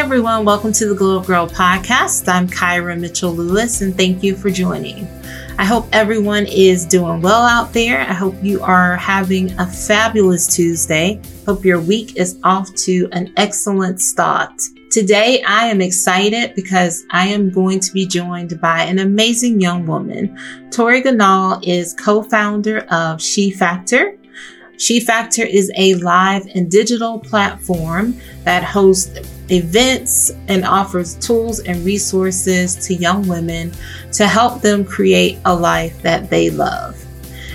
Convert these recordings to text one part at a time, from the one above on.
everyone, welcome to the Glow Girl podcast. I'm Kyra Mitchell Lewis, and thank you for joining. I hope everyone is doing well out there. I hope you are having a fabulous Tuesday. Hope your week is off to an excellent start. Today, I am excited because I am going to be joined by an amazing young woman. Tori Ganahl is co-founder of She Factor. She Factor is a live and digital platform that hosts events and offers tools and resources to young women to help them create a life that they love.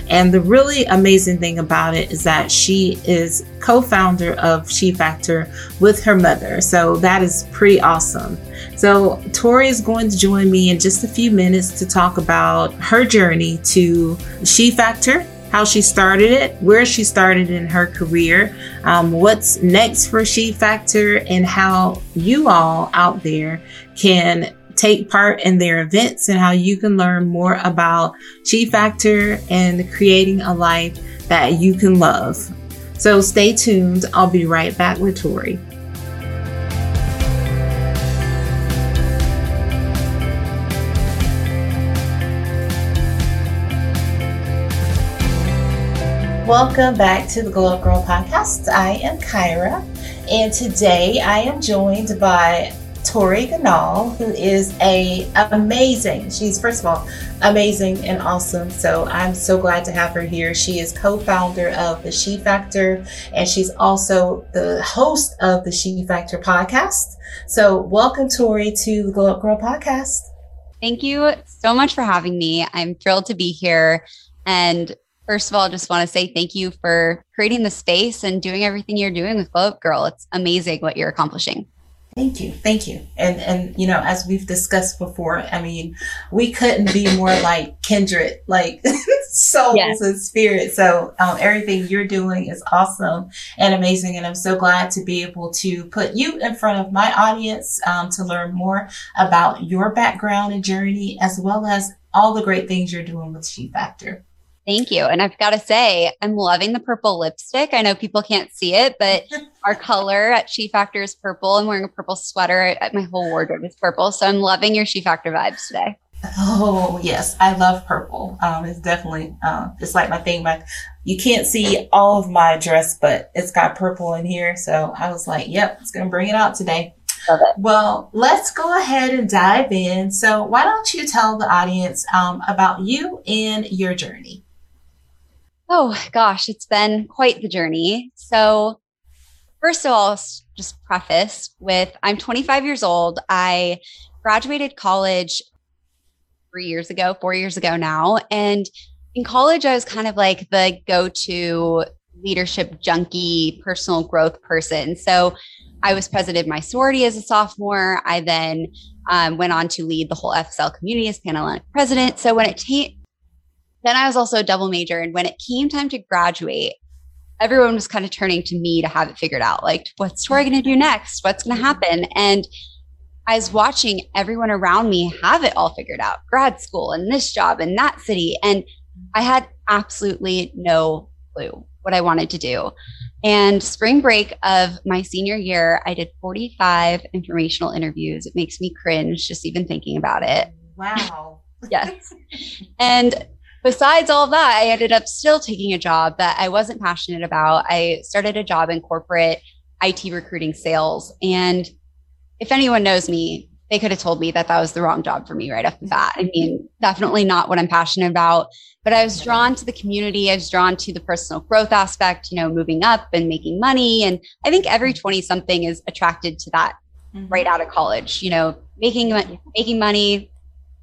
And the really amazing thing about it is that she is co founder of She Factor with her mother. So that is pretty awesome. So Tori is going to join me in just a few minutes to talk about her journey to She Factor how she started it, where she started in her career, um, what's next for She Factor, and how you all out there can take part in their events and how you can learn more about She Factor and creating a life that you can love. So stay tuned. I'll be right back with Tori. Welcome back to the Glow Up Girl podcast. I am Kyra, and today I am joined by Tori Ganahl, who is a amazing. She's first of all amazing and awesome. So I'm so glad to have her here. She is co-founder of the She Factor, and she's also the host of the She Factor podcast. So welcome, Tori, to the Glow Up Girl podcast. Thank you so much for having me. I'm thrilled to be here. And first of all, I just want to say thank you for creating the space and doing everything you're doing with Glow Up Girl. It's amazing what you're accomplishing. Thank you. Thank you. And, and, you know, as we've discussed before, I mean, we couldn't be more like kindred, like souls yes. and spirits. So, um, everything you're doing is awesome and amazing. And I'm so glad to be able to put you in front of my audience, um, to learn more about your background and journey, as well as all the great things you're doing with She Factor. Thank you. And I've got to say, I'm loving the purple lipstick. I know people can't see it, but our color at She Factor is purple. I'm wearing a purple sweater. My whole wardrobe is purple. So I'm loving your She Factor vibes today. Oh yes, I love purple. Um, it's definitely uh, it's like my thing. My you can't see all of my dress, but it's got purple in here. So I was like, "Yep, it's gonna bring it out today." Well, let's go ahead and dive in. So why don't you tell the audience um, about you and your journey? Oh gosh, it's been quite the journey. So, first of all, just preface with I'm 25 years old. I graduated college three years ago, four years ago now. And in college, I was kind of like the go to leadership junkie, personal growth person. So, I was president of my sorority as a sophomore. I then um, went on to lead the whole FSL community as Panhellenic president. So when it then I was also a double major. And when it came time to graduate, everyone was kind of turning to me to have it figured out. Like, what's Tori going to do next? What's going to happen? And I was watching everyone around me have it all figured out grad school and this job and that city. And I had absolutely no clue what I wanted to do. And spring break of my senior year, I did 45 informational interviews. It makes me cringe just even thinking about it. Wow. yes. And besides all that, I ended up still taking a job that I wasn't passionate about. I started a job in corporate IT recruiting sales. And if anyone knows me, they could have told me that that was the wrong job for me right off the bat. I mean, definitely not what I'm passionate about. But I was drawn to the community. I was drawn to the personal growth aspect, you know, moving up and making money. And I think every 20 something is attracted to that mm-hmm. right out of college, you know, making, making money,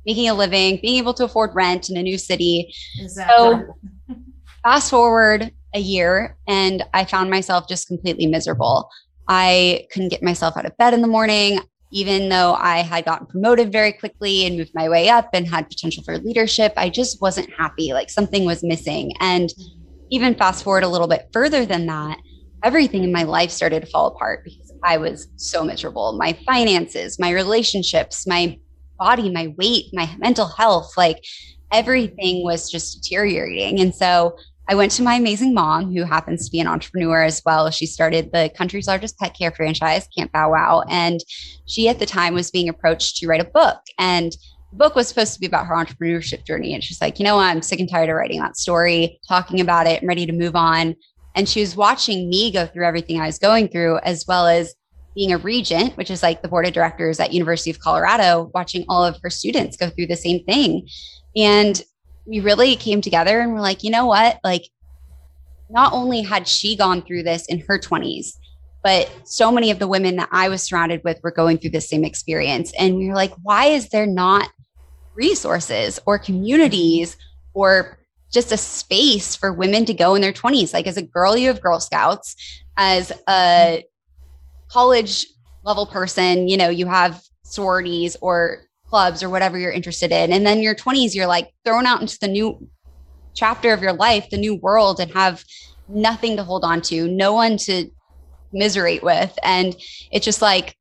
making a living, being able to afford rent in a new city. Exactly. So fast forward a year and I found myself just completely miserable. I couldn't get myself out of bed in the morning, even though I had gotten promoted very quickly and moved my way up and had potential for leadership. I just wasn't happy. Like something was missing. And even fast forward a little bit further than that, everything in my life started to fall apart because I was so miserable. My finances, my relationships, my body, my weight, my mental health, like everything was just deteriorating. And so I went to my amazing mom, who happens to be an entrepreneur as well. She started the country's largest pet care franchise, Camp Bow Wow. And she at the time was being approached to write a book. And the book was supposed to be about her entrepreneurship journey. And she's like, you know what? I'm sick and tired of writing that story, talking about it, I'm ready to move on. And she was watching me go through everything I was going through, as well as being a regent, which is like the board of directors at University of Colorado, watching all of her students go through the same thing. And we really came together and we're like, you know what? Like, not only had she gone through this in her 20s, but so many of the women that I was surrounded with were going through the same experience. And we were like, why is there not resources or communities or just a space for women to go in their 20s? Like, as a girl, you have Girl Scouts. As a college level person, you know, you have sororities or clubs or whatever you're interested in. And then your 20s, you're like thrown out into the new chapter of your life, the new world, and have nothing to hold on to, no one to miserate with. And it's just like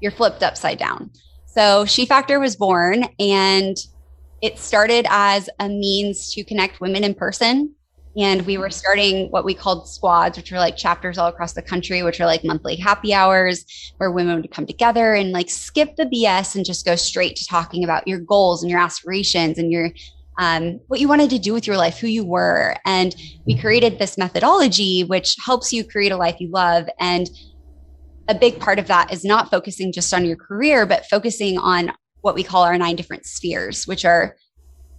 you're flipped upside down. So She Factor was born and it started as a means to connect women in person and we were starting what we called squads, which were like chapters all across the country, which are like monthly happy hours where women would come together and like skip the BS and just go straight to talking about your goals and your aspirations and your um, what you wanted to do with your life, who you were. And we created this methodology which helps you create a life you love. And a big part of that is not focusing just on your career, but focusing on what we call our nine different spheres, which are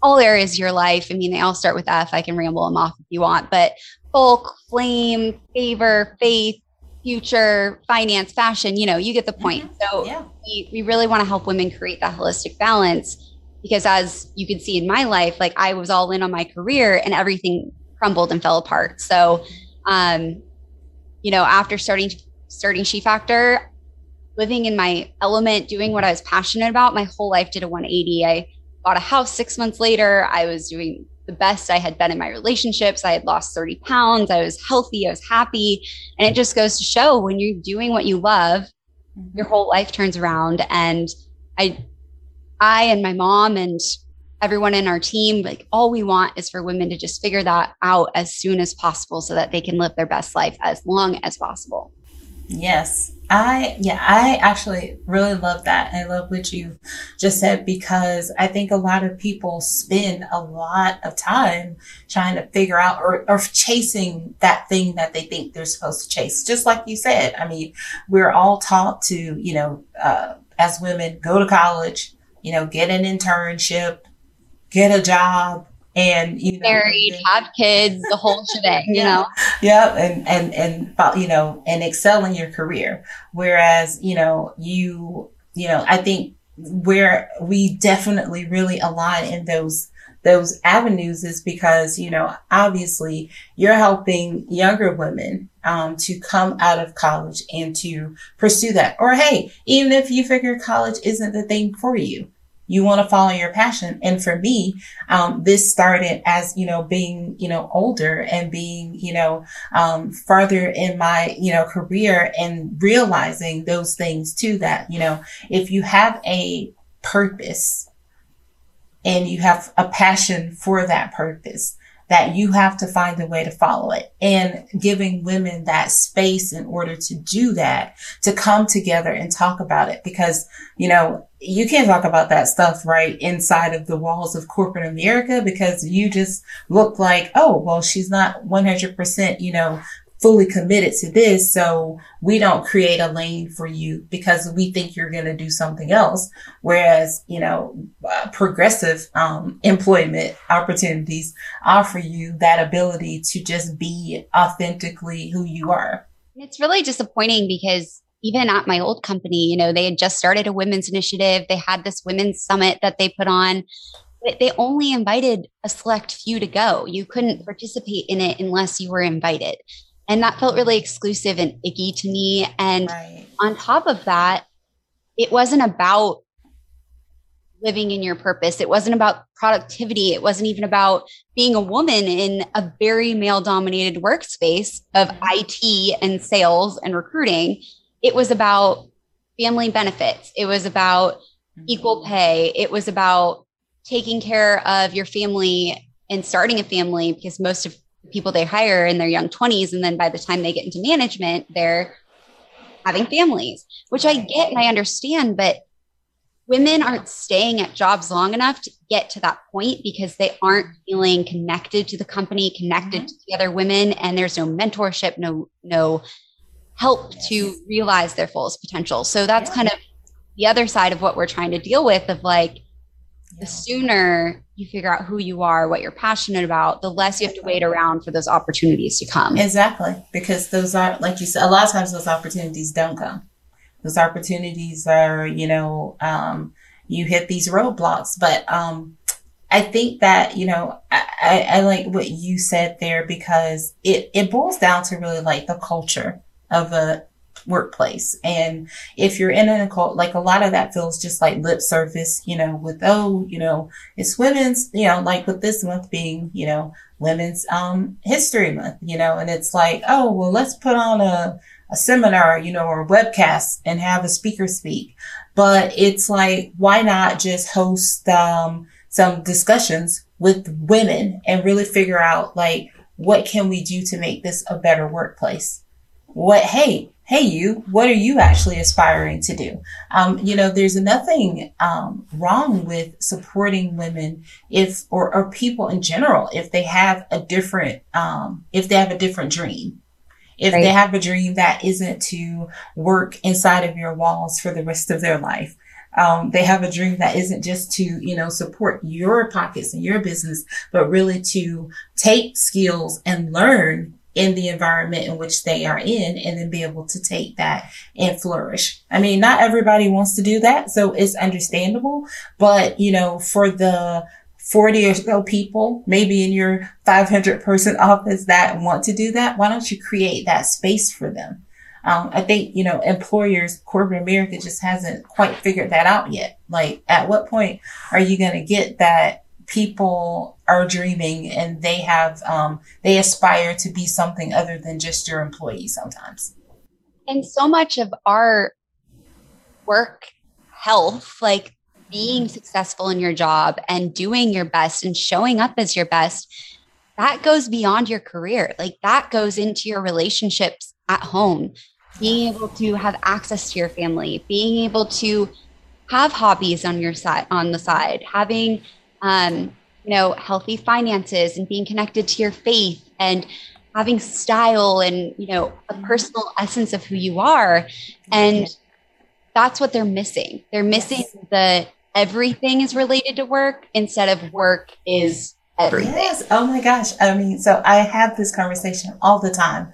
all areas of your life. I mean, they all start with F. I can ramble them off if you want, but folk, flame, favor, faith, future, finance, fashion, you know, you get the point. Mm-hmm. So yeah. we, we really want to help women create that holistic balance because as you can see in my life, like I was all in on my career and everything crumbled and fell apart. So, um, you know, after starting, starting She Factor, living in my element, doing what I was passionate about, my whole life did a 180. I bought a house six months later. I was doing the best I had been in my relationships. I had lost 30 pounds. I was healthy. I was happy. And it just goes to show when you're doing what you love, mm-hmm. your whole life turns around. And I, I and my mom and everyone in our team, like all we want is for women to just figure that out as soon as possible so that they can live their best life as long as possible. Yes. I, yeah, I actually really love that. I love what you just said because I think a lot of people spend a lot of time trying to figure out or, or chasing that thing that they think they're supposed to chase. Just like you said, I mean, we're all taught to, you know, uh, as women, go to college, you know, get an internship, get a job, and you know, married, have kids, the whole shebang, you know. Yeah, and and and you know, and excel in your career. Whereas you know, you you know, I think where we definitely really align in those those avenues is because you know obviously you're helping younger women um, to come out of college and to pursue that or hey even if you figure college isn't the thing for you you want to follow your passion. And for me, um, this started as, you know, being, you know, older and being, you know, um, further in my, you know, career and realizing those things too, that, you know, if you have a purpose and you have a passion for that purpose, that you have to find a way to follow it and giving women that space in order to do that, to come together and talk about it. Because, you know, you can't talk about that stuff right inside of the walls of corporate America because you just look like, oh, well, she's not 100%, you know, fully committed to this. So we don't create a lane for you because we think you're going to do something else. Whereas, you know, uh, progressive, um, employment opportunities offer you that ability to just be authentically who you are. It's really disappointing because even at my old company, you know, they had just started a women's initiative. They had this women's summit that they put on. They only invited a select few to go. You couldn't participate in it unless you were invited. And that felt really exclusive and icky to me. And right. on top of that, it wasn't about living in your purpose. It wasn't about productivity. It wasn't even about being a woman in a very male dominated workspace of mm-hmm. IT and sales and recruiting. It was about family benefits. It was about equal mm-hmm. pay. It was about taking care of your family and starting a family because most of the people they hire in their young 20s. And then by the time they get into management, they're having families, which I get and I understand. But women aren't staying at jobs long enough to get to that point because they aren't feeling connected to the company, connected mm-hmm. to the other women, and there's no mentorship, no, no help to realize their fullest potential. So that's yeah. kind of the other side of what we're trying to deal with of like the sooner you figure out who you are, what you're passionate about, the less you have to wait around for those opportunities to come. Exactly. Because those are, like you said, a lot of times those opportunities don't come. Those opportunities are, you know, um, you hit these roadblocks. But um, I think that, you know, I, I, I like what you said there because it, it boils down to really like the culture of a workplace. And if you're in an occult, like a lot of that feels just like lip service, you know, with, oh, you know, it's women's, you know, like with this month being, you know, women's, um, history month, you know, and it's like, oh, well, let's put on a, a seminar, you know, or a webcast and have a speaker speak. But it's like, why not just host, um, some discussions with women and really figure out like, what can we do to make this a better workplace? What, hey, hey, you, what are you actually aspiring to do? Um, you know, there's nothing um, wrong with supporting women if, or, or people in general, if they have a different, um, if they have a different dream. If right. they have a dream that isn't to work inside of your walls for the rest of their life, um, they have a dream that isn't just to, you know, support your pockets and your business, but really to take skills and learn in the environment in which they are in and then be able to take that and flourish. I mean, not everybody wants to do that. So it's understandable, but you know, for the 40 or so people, maybe in your 500 person office that want to do that, why don't you create that space for them? Um, I think, you know, employers, corporate America just hasn't quite figured that out yet. Like, at what point are you going to get that people are dreaming and they have um, they aspire to be something other than just your employee sometimes. And so much of our work health like being successful in your job and doing your best and showing up as your best that goes beyond your career. Like that goes into your relationships at home. Being able to have access to your family being able to have hobbies on your side on the side having um, you know, healthy finances and being connected to your faith and having style and, you know, a personal essence of who you are. And that's what they're missing. They're missing yes. the everything is related to work instead of work is everything. Yes. Oh my gosh. I mean, so I have this conversation all the time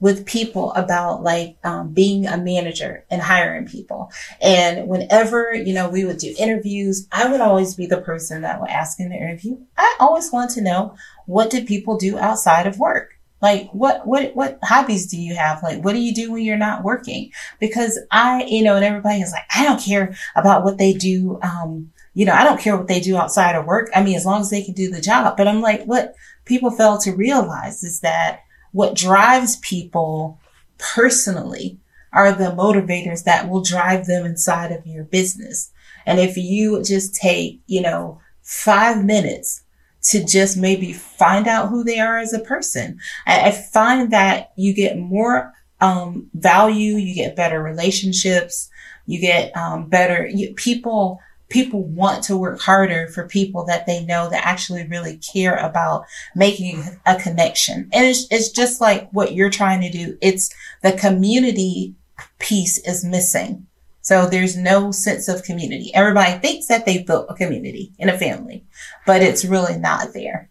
with people about like um, being a manager and hiring people. And whenever, you know, we would do interviews, I would always be the person that would ask in the interview. I always want to know what do people do outside of work? Like what, what, what hobbies do you have? Like, what do you do when you're not working? Because I, you know, and everybody is like, I don't care about what they do. Um, you know, I don't care what they do outside of work. I mean, as long as they can do the job. But I'm like, what people fail to realize is that what drives people personally are the motivators that will drive them inside of your business. And if you just take, you know, five minutes to just maybe find out who they are as a person, I, find that you get more um, value, you get better relationships, you get um, better you, people people want to work harder for people that they know that actually really care about making a connection. And it's, it's just like what you're trying to do. It's the community piece is missing. So there's no sense of community. Everybody thinks that they've built a community in a family, but it's really not there.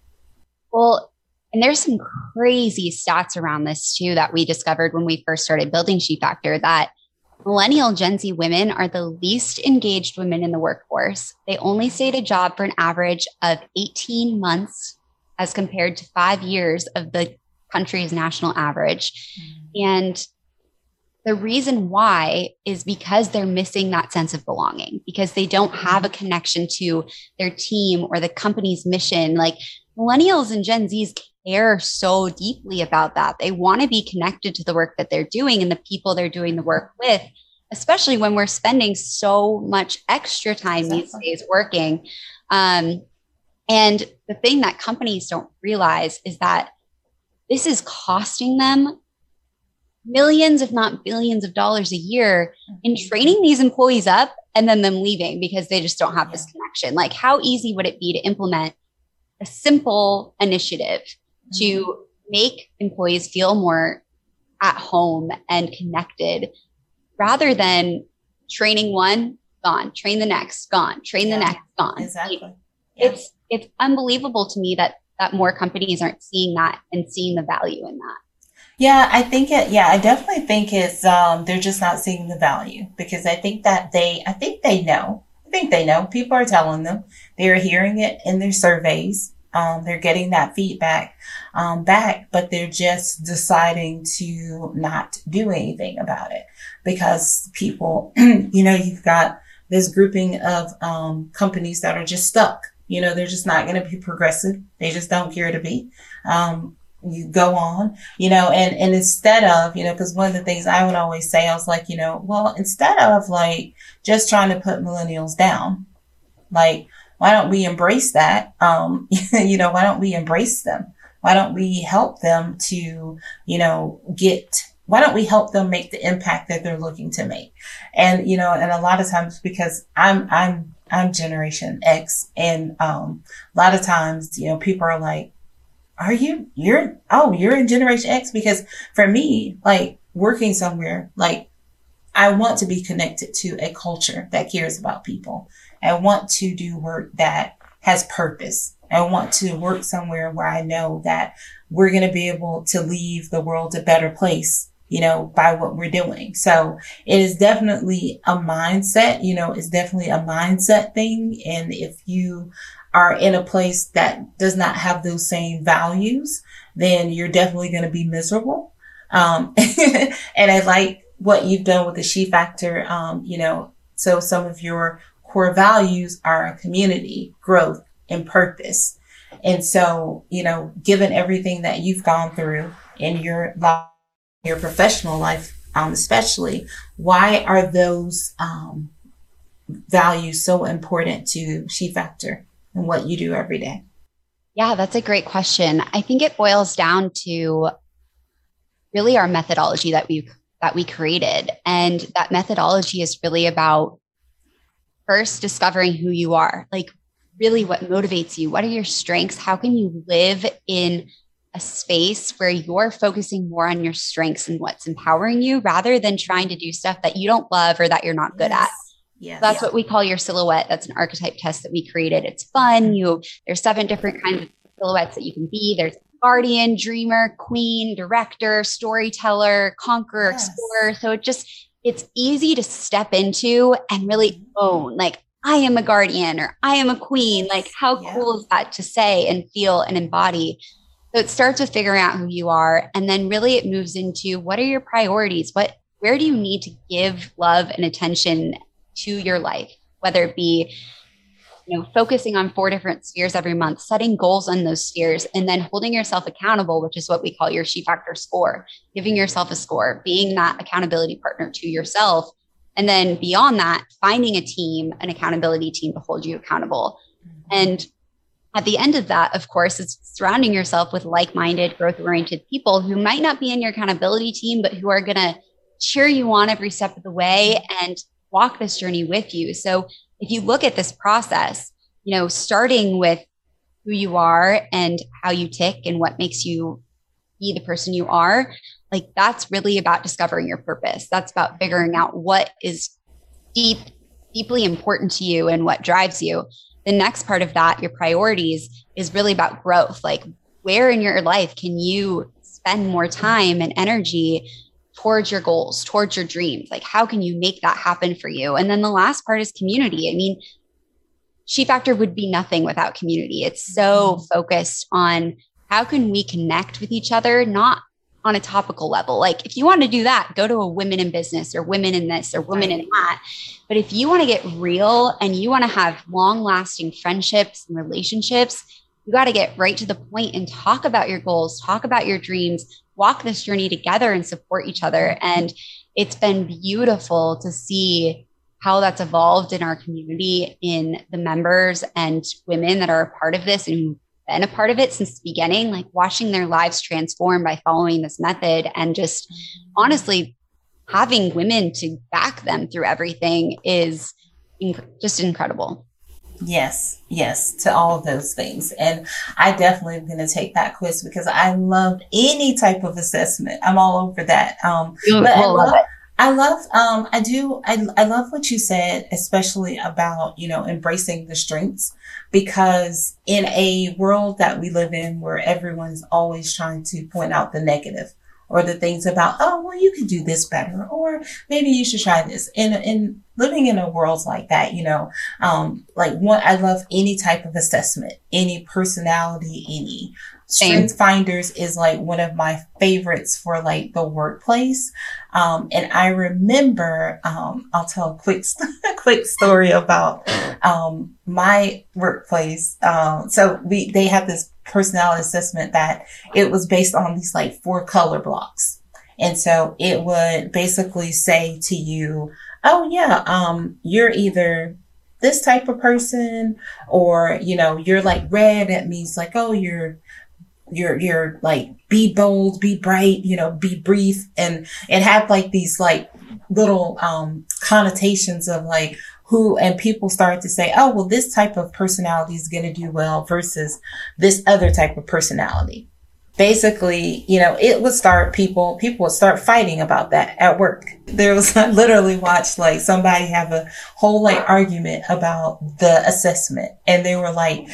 Well, and there's some crazy stats around this too that we discovered when we first started building She Factor that Millennial Gen Z women are the least engaged women in the workforce. They only stay at a job for an average of 18 months as compared to five years of the country's national average. Mm-hmm. And the reason why is because they're missing that sense of belonging, because they don't have a connection to their team or the company's mission. Like millennials and Gen Zs care so deeply about that. They want to be connected to the work that they're doing and the people they're doing the work with, especially when we're spending so much extra time exactly. these days working. Um, and the thing that companies don't realize is that this is costing them millions, if not billions of dollars a year in mm-hmm. training these employees up and then them leaving because they just don't have this connection. Like, how easy would it be to implement a simple initiative mm-hmm. to make employees feel more at home and connected rather than training one, gone, train the next, gone, train yeah, the next, gone. Exactly. Yeah. It's it's unbelievable to me that that more companies aren't seeing that and seeing the value in that. Yeah, I think it, yeah, I definitely think it's, um, they're just not seeing the value because I think that they, I think they know. I think they know. People are telling them. They're hearing it in their surveys. Um, they're getting that feedback, um, back, but they're just deciding to not do anything about it because people, you know, you've got this grouping of, um, companies that are just stuck. You know, they're just not going to be progressive. They just don't care to be. Um, you go on, you know, and, and instead of, you know, cause one of the things I would always say, I was like, you know, well, instead of like just trying to put millennials down, like, why don't we embrace that? Um, you know, why don't we embrace them? Why don't we help them to, you know, get, why don't we help them make the impact that they're looking to make? And, you know, and a lot of times because I'm, I'm, I'm generation X and, um, a lot of times, you know, people are like, are you, you're, oh, you're in generation X? Because for me, like working somewhere, like I want to be connected to a culture that cares about people. I want to do work that has purpose. I want to work somewhere where I know that we're going to be able to leave the world a better place, you know, by what we're doing. So it is definitely a mindset, you know, it's definitely a mindset thing. And if you are in a place that does not have those same values, then you're definitely going to be miserable. Um, and I like what you've done with the she factor. Um, you know, so some of your core values are community, growth, and purpose. And so, you know, given everything that you've gone through in your life, your professional life, um, especially, why are those um, values so important to She Factor? And what you do every day? Yeah, that's a great question. I think it boils down to really our methodology that we that we created and that methodology is really about first discovering who you are. Like really what motivates you? What are your strengths? How can you live in a space where you're focusing more on your strengths and what's empowering you rather than trying to do stuff that you don't love or that you're not good yes. at? Yeah. That's yeah. what we call your silhouette. That's an archetype test that we created. It's fun. You there's seven different kinds of silhouettes that you can be. There's guardian, dreamer, queen, director, storyteller, conqueror, yes. explorer. So it just it's easy to step into and really mm-hmm. own like I am a guardian or I am a queen. Like how yeah. cool is that to say and feel and embody? So it starts with figuring out who you are and then really it moves into what are your priorities? What where do you need to give love and attention to your life, whether it be you know focusing on four different spheres every month setting goals on those spheres and then holding yourself accountable which is what we call your she factor score giving yourself a score being that accountability partner to yourself and then beyond that finding a team an accountability team to hold you accountable. And at the end of that of course it's surrounding yourself with like-minded growth oriented people who might not be in your accountability team but who are going to cheer you on every step of the way and walk this journey with you. So if you look at this process, you know, starting with who you are and how you tick and what makes you be the person you are, like that's really about discovering your purpose. That's about figuring out what is deep, deeply important to you and what drives you. The next part of that, your priorities, is really about growth. Like, where in your life can you spend more time and energy towards your goals, towards your dreams? Like, how can you make that happen for you? And then the last part is community. I mean, She Factor would be nothing without community. It's so mm-hmm. focused on how can we connect with each other, not on a topical level. Like, if you want to do that, go to a women in business or women in this or women right. in that. But if you want to get real and you want to have long lasting friendships and relationships, you got to get right to the point and talk about your goals, talk about your dreams, walk this journey together and support each other. And it's been beautiful to see how that's evolved in our community in the members and women that are a part of this and been a part of it since the beginning, like watching their lives transform by following this method and just mm-hmm. honestly having women to back them through everything is inc- just incredible. Yes, yes, to all of those things. And I definitely am going to take that quiz because I love any type of assessment. I'm all over that. Um, but I love, it. I love, um, I do, I, I love what you said, especially about, you know, embracing the strengths because in a world that we live in where everyone's always trying to point out the negative, or the things about, oh, well, you could do this better, or maybe you should try this. And, and living in a world like that, you know, um, like one, I love any type of assessment, any personality, any Strength Finders is like one of my favorites for like the workplace. Um, and I remember, um, I'll tell a quick, quick story about, um, my workplace. Um, so we, they have this personality assessment that it was based on these like four color blocks. And so it would basically say to you, Oh yeah, um, you're either this type of person or, you know, you're like red. It means like, oh, you're, you're, you're like, be bold, be bright, you know, be brief and, it had like these like little, um, connotations of like, who and people start to say, oh, well, this type of personality is going to do well versus this other type of personality basically, you know, it would start people, people would start fighting about that at work. There was, I literally watched like somebody have a whole like argument about the assessment and they were like,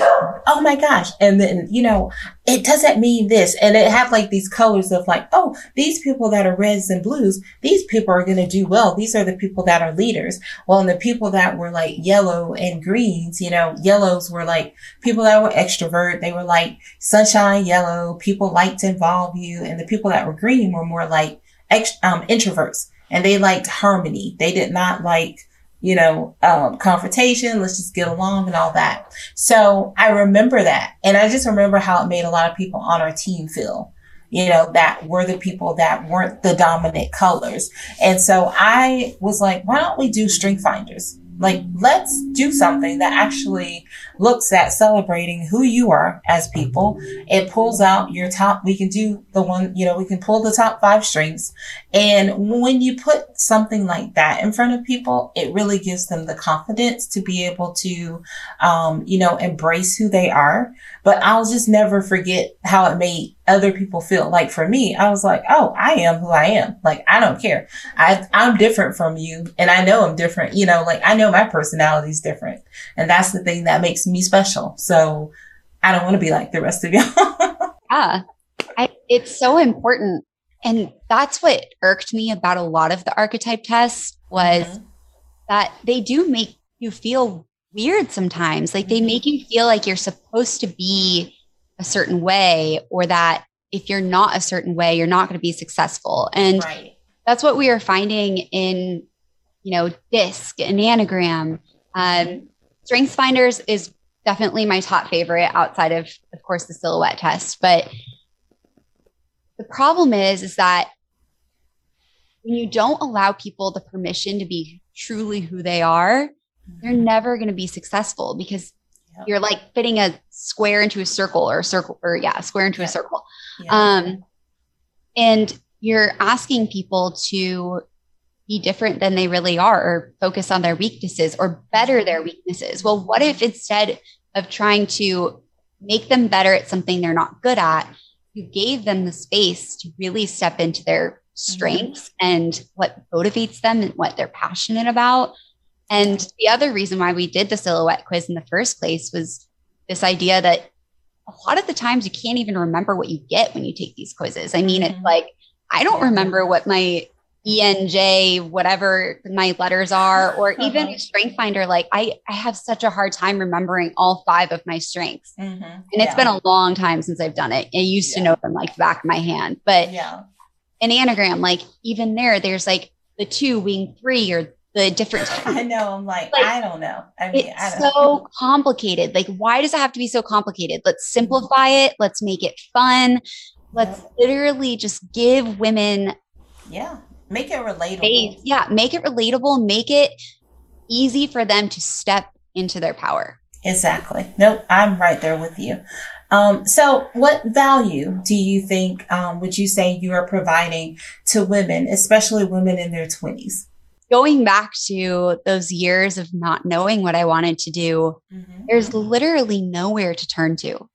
Oh my gosh. And then, you know, it doesn't mean this. And it had like these colors of like, Oh, these people that are reds and blues, these people are going to do well. These are the people that are leaders. Well, and the people that were like yellow and greens, you know, yellows were like people that were extrovert. They were like sunshine yellow. People like to involve you. And the people that were green were more like um, introverts and they liked harmony. They did not like, you know, um, confrontation. Let's just get along and all that. So I remember that. And I just remember how it made a lot of people on our team feel you know, that were the people that weren't the dominant colors. And so I was like, why don't we do strength finders? Like, let's do something that actually looks at celebrating who you are as people. It pulls out your top. We can do the one, you know, we can pull the top five strengths. And when you put something like that in front of people, it really gives them the confidence to be able to, um, you know, embrace who they are. But I'll just never forget how it made other people feel. Like for me, I was like, oh, I am who I am. Like, I don't care. I, I'm different from you and I know I'm different. You know, like I know my personality is different and that's the thing that makes me special. So I don't want to be like the rest of y'all. yeah. I, it's so important. And that's what irked me about a lot of the archetype tests was mm-hmm. that they do make you feel weird sometimes. Like they mm-hmm. make you feel like you're supposed to be a certain way or that if you're not a certain way, you're not going to be successful. And right. that's what we are finding in, you know, DISC and Enneagram. Um, Strengths Finders is definitely my top favorite outside of, of course, the silhouette test. But the problem is, is that when you don't allow people the permission to be truly who they are, they're never going to be successful because yep. you're like fitting a square into a circle or a circle or yeah, a square into yep. a circle. Yep. Um, and you're asking people to be different than they really are or focus on their weaknesses or better their weaknesses. Well, what if instead of trying to make them better at something they're not good at, you gave them the space to really step into their strengths mm-hmm. and what motivates them and what they're passionate about. And the other reason why we did the silhouette quiz in the first place was this idea that a lot of the times you can't even remember what you get when you take these quizzes. I mean, mm-hmm. it's like, I don't remember what my ENJ, whatever my letters are, or even uh-huh. Strength Finder, like I, I have such a hard time remembering all five of my strengths. Mm-hmm. And it's yeah. been a long time since I've done it. I used yeah. to know them like the back of my hand. But yeah. an Enneagram, like even there, there's like the two wing three or the different I know. I'm like, like, I don't know. I mean, it's so know. complicated. Like, why does it have to be so complicated? Let's simplify it. Let's make it fun. Let's literally just give women yeah Make it relatable. Yeah, make it relatable, make it easy for them to step into their power. Exactly. Nope, I'm right there with you. Um, so what value do you think, um, would you say you are providing to women, especially women in their twenties? Going back to those years of not knowing what I wanted to do, mm-hmm. there's literally nowhere to turn to.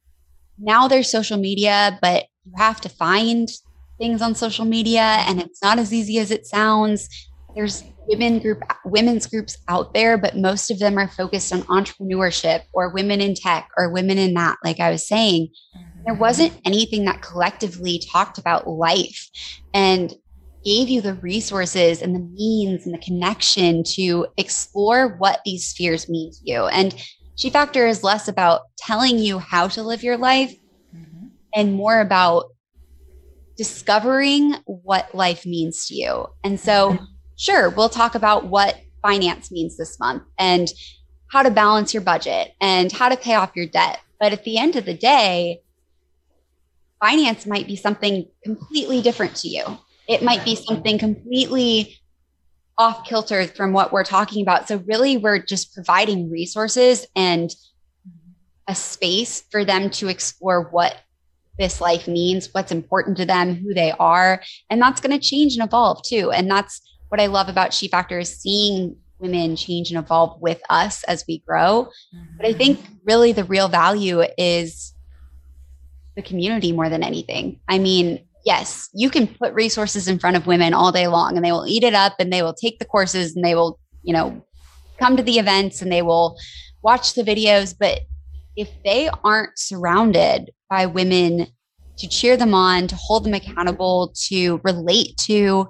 Now there's social media, but you have to find things on social media and it's not as easy as it sounds. There's women group women's groups out there, but most of them are focused on entrepreneurship or women in tech or women in that, like I was saying. There mm-hmm. wasn't anything that collectively talked about life and gave you the resources and the means and the connection to explore what these spheres mean to you. And She Factor is less about telling you how to live your life mm-hmm. and more about discovering what life means to you. And so, sure, we'll talk about what finance means this month and how to balance your budget and how to pay off your debt. But at the end of the day, finance might be something completely different to you. It might be something completely off kilter from what we're talking about. So, really, we're just providing resources and a space for them to explore what this life means, what's important to them, who they are. And that's going to change and evolve too. And that's what I love about She Factor is seeing women change and evolve with us as we grow. Mm-hmm. But I think really the real value is the community more than anything. I mean, yes, you can put resources in front of women all day long and they will eat it up and they will take the courses and they will, you know, come to the events and they will watch the videos. But if they aren't surrounded by women to cheer them on, to hold them accountable, to relate to,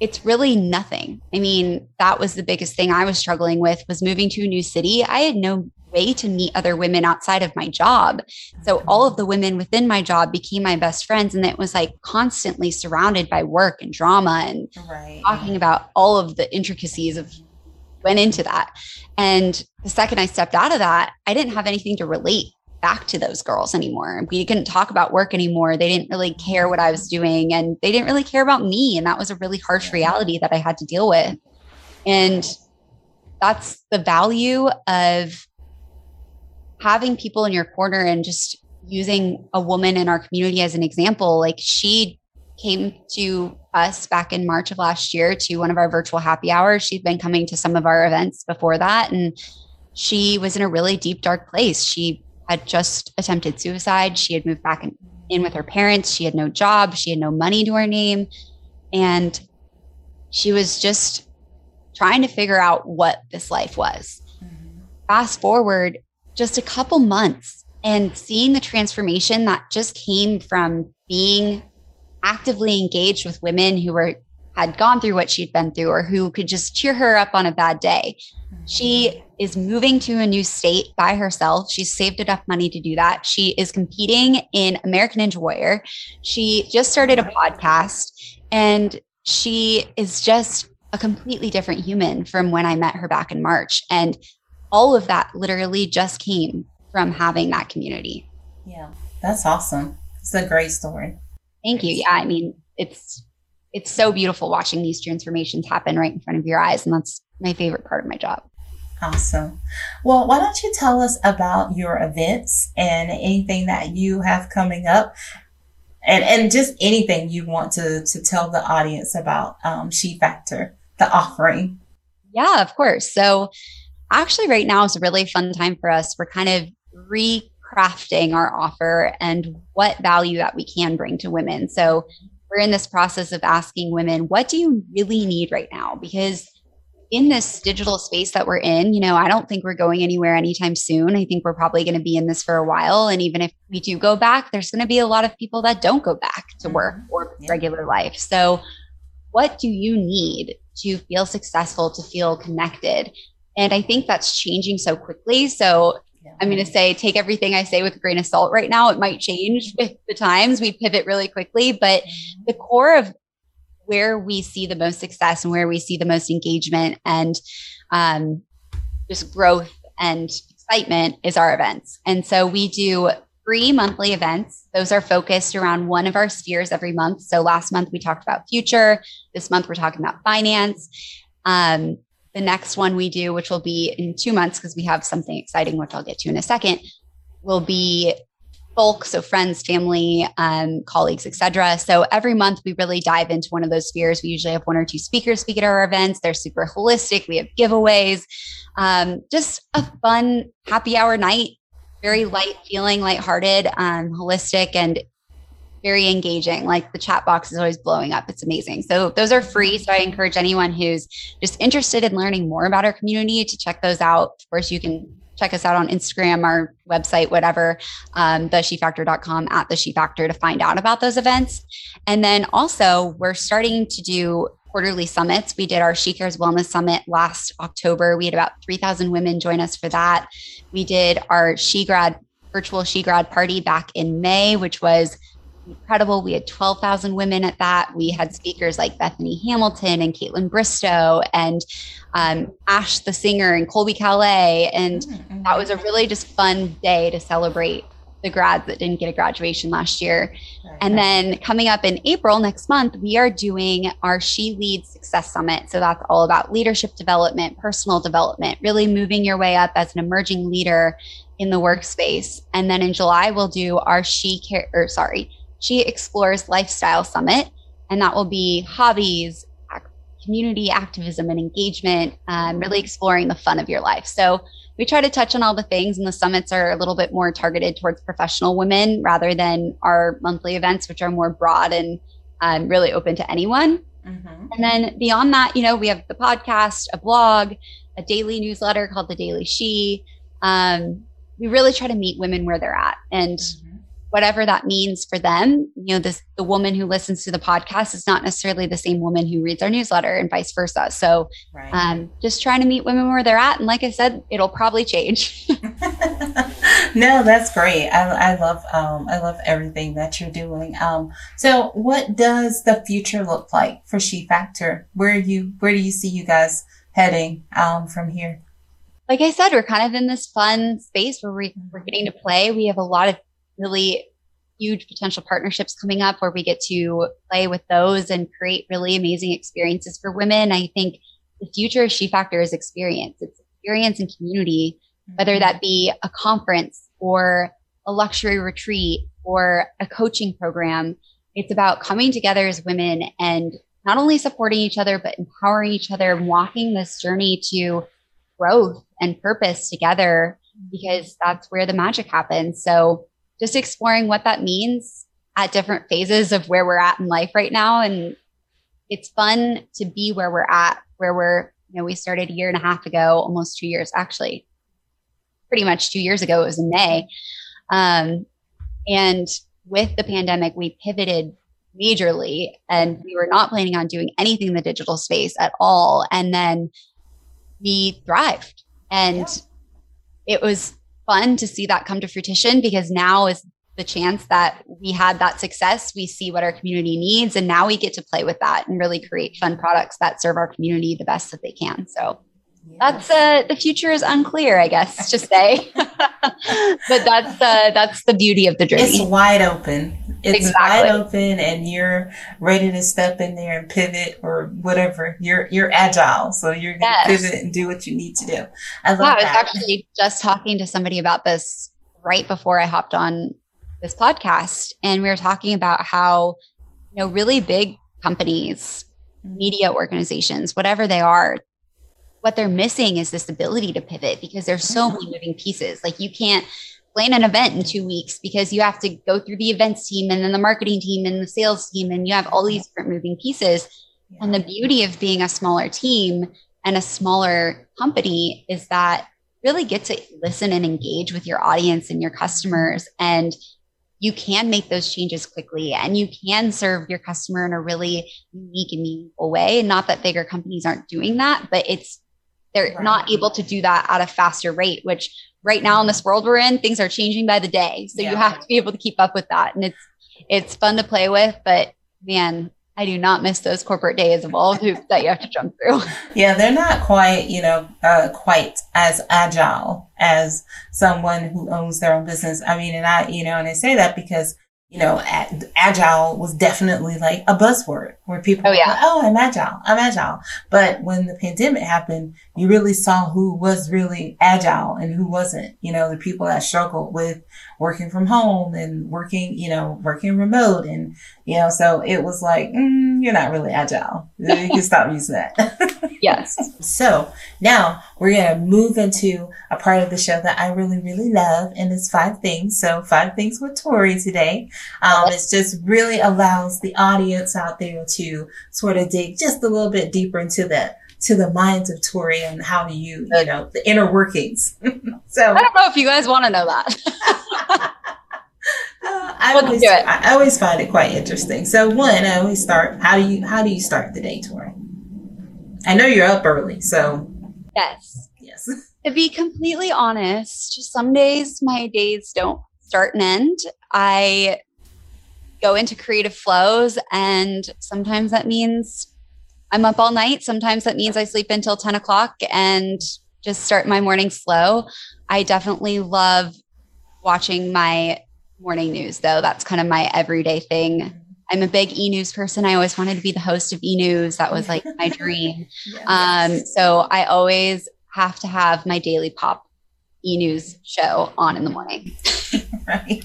it's really nothing. I mean, that was the biggest thing I was struggling with was moving to a new city. I had no way to meet other women outside of my job. So all of the women within my job became my best friends and it was like constantly surrounded by work and drama and right. talking about all of the intricacies of went into that. And the second I stepped out of that, I didn't have anything to relate back to those girls anymore. We couldn't talk about work anymore. They didn't really care what I was doing and they didn't really care about me. And that was a really harsh reality that I had to deal with. And that's the value of having people in your corner and just using a woman in our community as an example. Like she came to us back in March of last year to one of our virtual happy hours. She'd been coming to some of our events before that. And she was in a really deep, dark place. She had just attempted suicide. She had moved back in, with her parents. She had no job. She had no money to her name. And she was just trying to figure out what this life was. Mm-hmm. Fast forward just a couple months and seeing the transformation that just came from being actively engaged with women who were had gone through what she'd been through or who could just cheer her up on a bad day. She is moving to a new state by herself. She's saved enough money to do that. She is competing in American Ninja Warrior. She just started a podcast and she is just a completely different human from when I met her back in March. And all of that literally just came from having that community. Yeah, that's awesome. It's a great story. Thank you. Yeah, I mean, it's it's so beautiful watching these transformations happen right in front of your eyes and that's my favorite part of my job. Awesome. Well, why don't you tell us about your events and anything that you have coming up and, and just anything you want to, to tell the audience about um, She Factor, the offering? Yeah, of course. So actually right now is a really fun time for us. We're kind of recrafting our offer and what value that we can bring to women. So we're in this process of asking women, what do you really need right now? Because in this digital space that we're in, you know, I don't think we're going anywhere anytime soon. I think we're probably going to be in this for a while. And even if we do go back, there's going to be a lot of people that don't go back to work mm-hmm. or yeah. regular life. So, what do you need to feel successful, to feel connected? And I think that's changing so quickly. So. I'm going to say take everything I say with a grain of salt right now. It might change with the times. We pivot really quickly, but mm-hmm. the core of where we see the most success and where we see the most engagement and um, just growth and excitement is our events. And so we do three monthly events. Those are focused around one of our spheres every month. So last month we talked about future. This month we're talking about finance. Um, the next one we do, which will be in two months because we have something exciting, which I'll get to in a second, will be folk, so friends, family, um, colleagues, etc. So every month we really dive into one of those spheres. We usually have one or two speakers speak at our events. They're super holistic. We have giveaways, um, just a fun happy hour night, very light feeling, lighthearted, um, holistic, and very engaging. Like the chat box is always blowing up. It's amazing. So those are free. So I encourage anyone who's just interested in learning more about our community to check those out. Of course, you can check us out on Instagram, our website, whatever, um, theshefactor.com at the She Factor to find out about those events. And then also, we're starting to do quarterly summits. We did our She Cares Wellness Summit last October. We had about 3,000 women join us for that. We did our She Grad virtual She Grad party back in May, which was incredible. We had 12,000 women at that. We had speakers like Bethany Hamilton and Kaitlyn Bristowe and um, Ashe the singer and Colbie Caillat. And mm-hmm. that was a really just fun day to celebrate the grads that didn't get a graduation last year. And then coming up in April next month, we are doing our She Leads Success Summit. So that's all about leadership development, personal development, really moving your way up as an emerging leader in the workspace. And then in July, we'll do our She Care, or sorry, she Explores Lifestyle Summit, and that will be hobbies, community activism, and engagement, um, really exploring the fun of your life. So we try to touch on all the things, and the summits are a little bit more targeted towards professional women rather than our monthly events, which are more broad and um, really open to anyone. Mm-hmm. And then beyond that, you know, we have the podcast, a blog, a daily newsletter called The Daily She. Um, we really try to meet women where they're at. And mm-hmm whatever that means for them. You know, this the woman who listens to the podcast is not necessarily the same woman who reads our newsletter and vice versa. So right. um, just trying to meet women where they're at. And like I said, it'll probably change. no, that's great. I, I love um, I love everything that you're doing. Um, so what does the future look like for She Factor? Where you where do you see you guys heading um, from here? Like I said, we're kind of in this fun space where we, we're getting to play. We have a lot of really huge potential partnerships coming up where we get to play with those and create really amazing experiences for women. I think the future of She Factor is experience. It's experience and community, whether mm-hmm. that be a conference or a luxury retreat or a coaching program. It's about coming together as women and not only supporting each other, but empowering each other and walking this journey to growth and purpose together because that's where the magic happens. So just exploring what that means at different phases of where we're at in life right now. And it's fun to be where we're at, where we're, you know, we started a year and a half ago, almost two years, actually, pretty much two years ago. It was in May. Um, and with the pandemic, we pivoted majorly and we were not planning on doing anything in the digital space at all. And then we thrived. And yeah. it was fun to see that come to fruition because now is the chance that we had that success. We see what our community needs, and now we get to play with that and really create fun products that serve our community the best that they can. So that's uh, the future is unclear, I guess, to say. but that's uh, that's the beauty of the journey. It's wide open. It's exactly. wide open, and you're ready to step in there and pivot or whatever. You're you're agile, so you're gonna yes. pivot and do what you need to do. I love yeah, I was that. actually just talking to somebody about this right before I hopped on this podcast, and we were talking about how you know really big companies, media organizations, whatever they are, what they're missing is this ability to pivot because there's so many moving pieces. Like you can't plan an event in two weeks because you have to go through the events team and then the marketing team and the sales team and you have all these different moving pieces. Yeah. And the beauty of being a smaller team and a smaller company is that really get to listen and engage with your audience and your customers and you can make those changes quickly and you can serve your customer in a really unique and meaningful way. And not that bigger companies aren't doing that, but it's they're right. not able to do that at a faster rate, which right now in this world we're in, things are changing by the day. So yeah. you have to be able to keep up with that. And it's it's fun to play with, but man, I do not miss those corporate days of all hoops that you have to jump through. Yeah, they're not quite, you know, uh, quite as agile as someone who owns their own business. I mean, and I, you know, and I say that because you know, agile was definitely like a buzzword where people, oh, yeah. Like, oh, I'm agile, I'm agile. But when the pandemic happened, you really saw who was really agile and who wasn't, you know, the people that struggled with working from home and working, you know, working remote. And, you know, so it was like, mm, you're not really agile. You can stop using that. yes. So now we're going to move into a part of the show that I really, really love. And it's five things. So five things with Tori today. Um, it just really allows the audience out there to sort of dig just a little bit deeper into the to the minds of Tori and how you, you know, the inner workings. so I don't know if you guys want to know that. uh, I, always, I always find it quite interesting. So one, I always start. How do you how do you start the day, Tori? I know you're up early, so yes, yes. To be completely honest, some days my days don't start and end. I go into creative flows. And sometimes that means I'm up all night. Sometimes that means I sleep until 10 o'clock and just start my morning slow. I definitely love watching my morning news, though. That's kind of my everyday thing. I'm a big e news person. I always wanted to be the host of e news. That was like my dream. Um, so I always have to have my daily pop e news show on in the morning. right.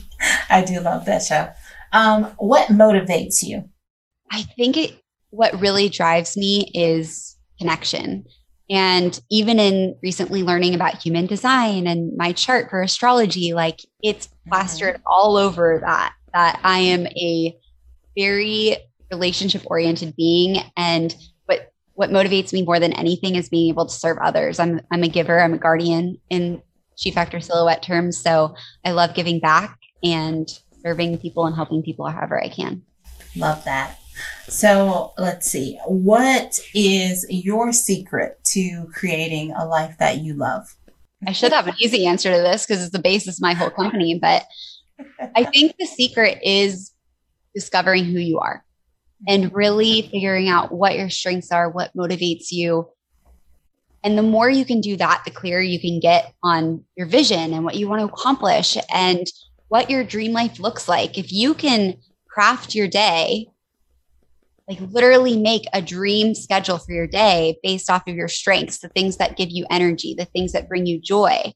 I do love that show. Um, what motivates you? I think it, what really drives me is connection. And even in recently learning about human design and my chart for astrology, like it's plastered mm-hmm. all over that, that I am a very relationship oriented being. And what, what motivates me more than anything is being able to serve others. I'm, I'm a giver, I'm a guardian in She Factor silhouette terms. So I love giving back and serving people and helping people however I can. Love that. So let's see. What is your secret to creating a life that you love? I should have an easy answer to this because it's the basis of my whole company. But I think the secret is discovering who you are and really figuring out what your strengths are, what motivates you. And the more you can do that, the clearer you can get on your vision and what you want to accomplish. And what your dream life looks like. If you can craft your day, like literally make a dream schedule for your day based off of your strengths, the things that give you energy, the things that bring you joy.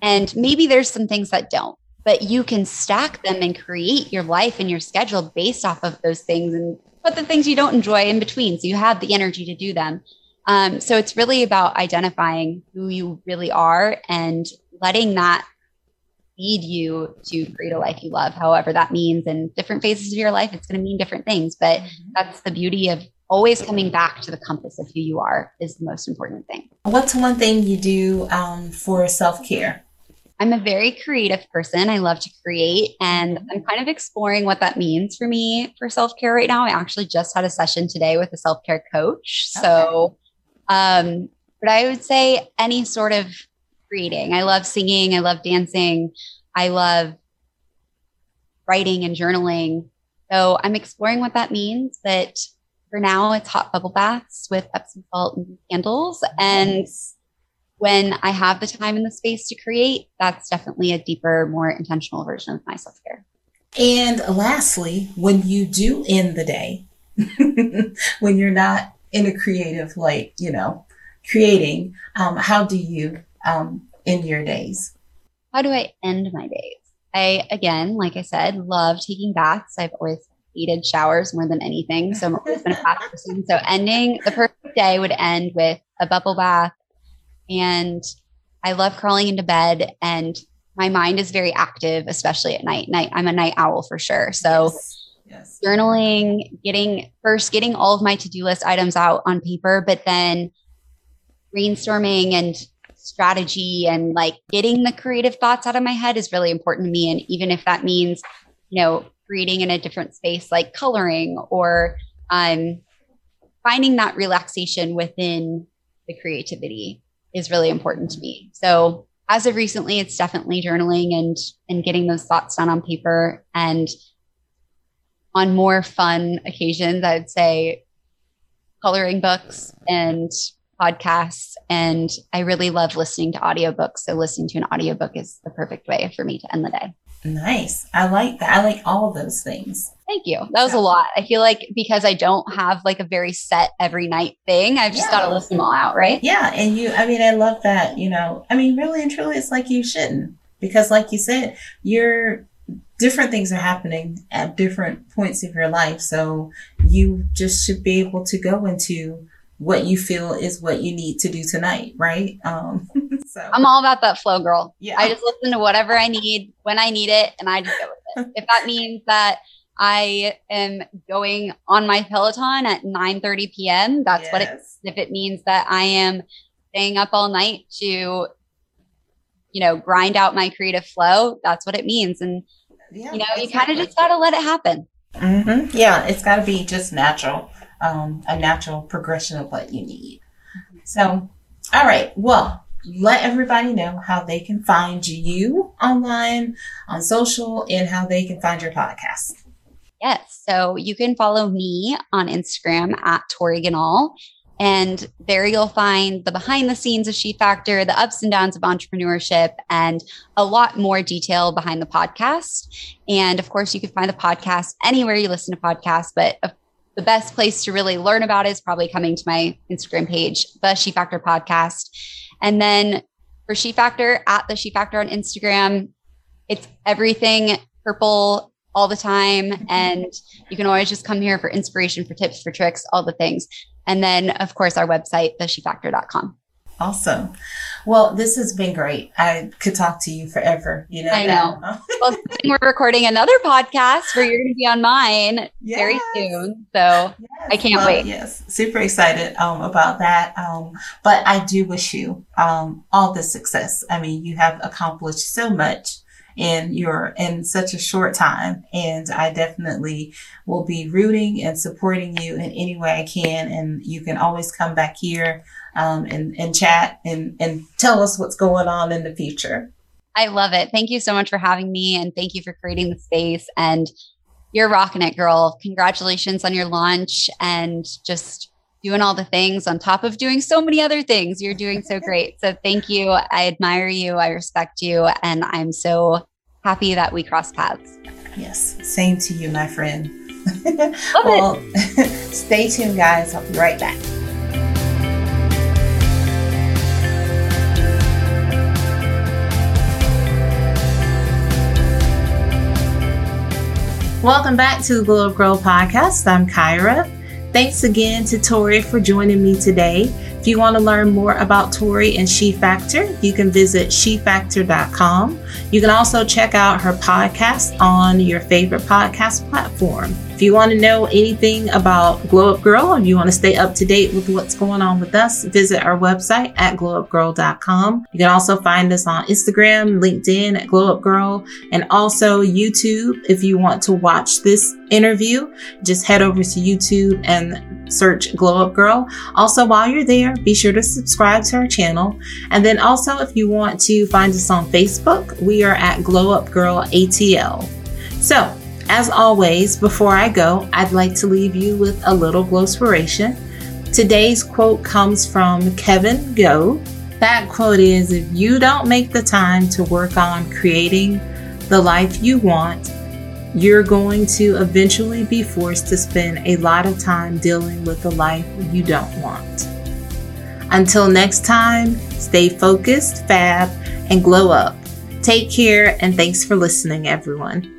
And maybe there's some things that don't, but you can stack them and create your life and your schedule based off of those things and put the things you don't enjoy in between. So you have the energy to do them. Um, so it's really about identifying who you really are and letting that lead you to create a life you love, however that means. In different phases of your life, it's going to mean different things. But mm-hmm. that's the beauty of always coming back to the compass of who you are is the most important thing. What's one thing you do um, for self care? I'm a very creative person. I love to create, and I'm kind of exploring what that means for me for self care right now. I actually just had a session today with a self care coach. Okay. So, um, but I would say any sort of creating. I love singing. I love dancing. I love writing and journaling. So I'm exploring what that means. But for now, it's hot bubble baths with Epsom salt and candles. And when I have the time and the space to create, that's definitely a deeper, more intentional version of my self care. And lastly, when you do end the day, when you're not in a creative, like, you know, creating, um, how do you um, in your days? How do I end my days? I, again, like I said, love taking baths. I've always hated showers more than anything. So I'm always been a bath person. So ending the perfect day would end with a bubble bath. And I love crawling into bed and my mind is very active, especially at night. Night, I'm a night owl for sure. So yes. Yes. journaling, getting first getting all of my to-do list items out on paper, but then brainstorming and strategy and like getting the creative thoughts out of my head is really important to me. And even if that means, you know, creating in a different space like coloring or um, finding that relaxation within the creativity is really important to me. So as of recently, it's definitely journaling and and getting those thoughts down on paper. And on more fun occasions, I would say coloring books and podcasts and I really love listening to audiobooks. So listening to an audiobook is the perfect way for me to end the day. Nice. I like that. I like all those things. Thank you. That was a lot. I feel like because I don't have like a very set every night thing, I've just yeah. got to list them all out, right? Yeah. And you, I mean, I love that, you know, I mean, really and truly, it's like you shouldn't because, like you said, you're different things are happening at different points of your life. So you just should be able to go into what you feel is what you need to do tonight, right? Um, so I'm all about that flow, girl. Yeah. I just listen to whatever I need when I need it, and I just go with it. if that means that I am going on my Peloton at 9 30 p.m., that's yes. what it. If it means that I am staying up all night to, you know, grind out my creative flow, that's what it means. And yeah, you know, you kind of just got to let it happen. Mm-hmm. Yeah, it's got to be just natural um, a natural progression of what you need. So, all right. Well, let everybody know how they can find you online, on social, and how they can find your podcast. Yes. So you can follow me on Instagram at Tori Ganahl. And there you'll find the behind the scenes of She Factor, the ups and downs of entrepreneurship, and a lot more detail behind the podcast. And of course, you can find the podcast anywhere you listen to podcasts, but the best place to really learn about is probably coming to my Instagram page, the She Factor podcast. And then for She Factor at the She Factor on Instagram, it's everything purple all the time. And you can always just come here for inspiration, for tips, for tricks, all the things. And then, of course, our website, theshefactor.com. Awesome. Well, this has been great. I could talk to you forever. You know, I know. well, we're recording another podcast where you're going to be on mine yes. very soon. So yes. I can't well, wait. Yes, super excited um, about that. Um, but I do wish you um, all the success. I mean, you have accomplished so much in your in such a short time and i definitely will be rooting and supporting you in any way i can and you can always come back here um, and, and chat and, and tell us what's going on in the future. I love it. Thank you so much for having me and thank you for creating the space. And you're rocking it, girl. Congratulations on your launch and just doing all the things on top of doing so many other things. You're doing so great. So thank you. I admire you. I respect you. And I'm so happy that we crossed paths. Yes. Same to you, my friend. well, stay tuned, guys. I'll be right back. Welcome back to the Up Girl podcast. I'm Kyra. Thanks again to Tori for joining me today. If you want to learn more about Tori and She Factor, you can visit shefactor.com. You can also check out her podcast on your favorite podcast platform. If you want to know anything about Glow Up Girl, and you want to stay up to date with what's going on with us, visit our website at glowupgirl.com. You can also find us on Instagram, LinkedIn at Glow Up Girl, and also YouTube. If you want to watch this interview, just head over to YouTube and search Glow Up Girl. Also, while you're there, be sure to subscribe to our channel. And then also, if you want to find us on Facebook, we are at Glow Up Girl ATL. So, as always, before I go, I'd like to leave you with a little glowspiration. Today's quote comes from Kevin Ngo. That quote is If you don't make the time to work on creating the life you want, you're going to eventually be forced to spend a lot of time dealing with the life you don't want. Until next time, stay focused, fab, and glow up. Take care, and thanks for listening, everyone.